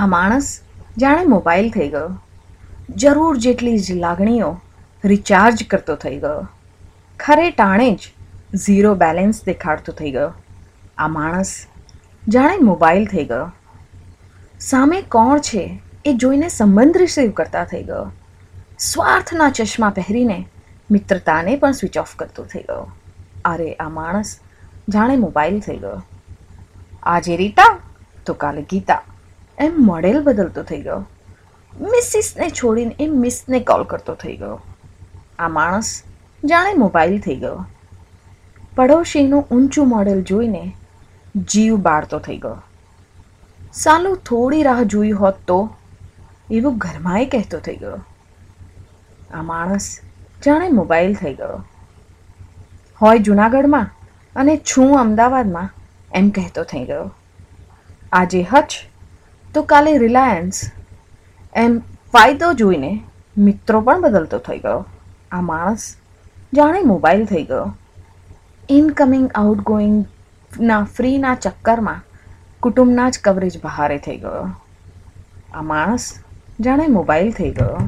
આ માણસ જાણે મોબાઈલ થઈ ગયો. જરૂર જેટલી જ લાગણીઓ રિચાર્જ કરતો થઈ ગયો. ખરે ટાણે જ ઝીરો બેલેન્સ દેખાડતો થઈ ગયો. આ માણસ જાણે મોબાઈલ થઈ ગયો. સામે કોણ છે એ જોઈને સંબંધ રિસીવ કરતા થઈ ગયો. સ્વાર્થના ચશ્મા પહેરીને મિત્રતાને પણ સ્વિચ ઓફ કરતો થઈ ગયો. અરે, આ માણસ જાણે મોબાઈલ થઈ ગયો. આજે રીતા તો કાલે ગીતા. એમ મોડેલ બદલતો થઈ ગયો. મિસિસને છોડીને એ મિસને કોલ કરતો થઈ ગયો. આ માણસ જાણે મોબાઈલ થઈ ગયો. પડોશીનું ઊંચું મોડેલ જોઈને જીવ બાળતો થઈ ગયો. સાલું થોડી રાહ જોઈ હોત તો એવું ઘરમાંય કહેતો થઈ ગયો. આ માણસ જાણે મોબાઈલ થઈ ગયો. હોય જુનાગઢમાં અને છું અમદાવાદમાં, એમ કહેતો થઈ ગયો. આજે હચ તો કાલે રિલાયન્સ એમ ફાયદો જોઈને મિત્રો પણ બદલતો થઈ ગયો. આ માણસ જાણે મોબાઈલ થઈ ગયો. ઇનકમિંગ આઉટગોઈંગના ફ્રીના ચક્કરમાં કુટુંબના જ કવરેજ બહારે થઈ ગયો. આ માણસ જાણે મોબાઈલ થઈ ગયો.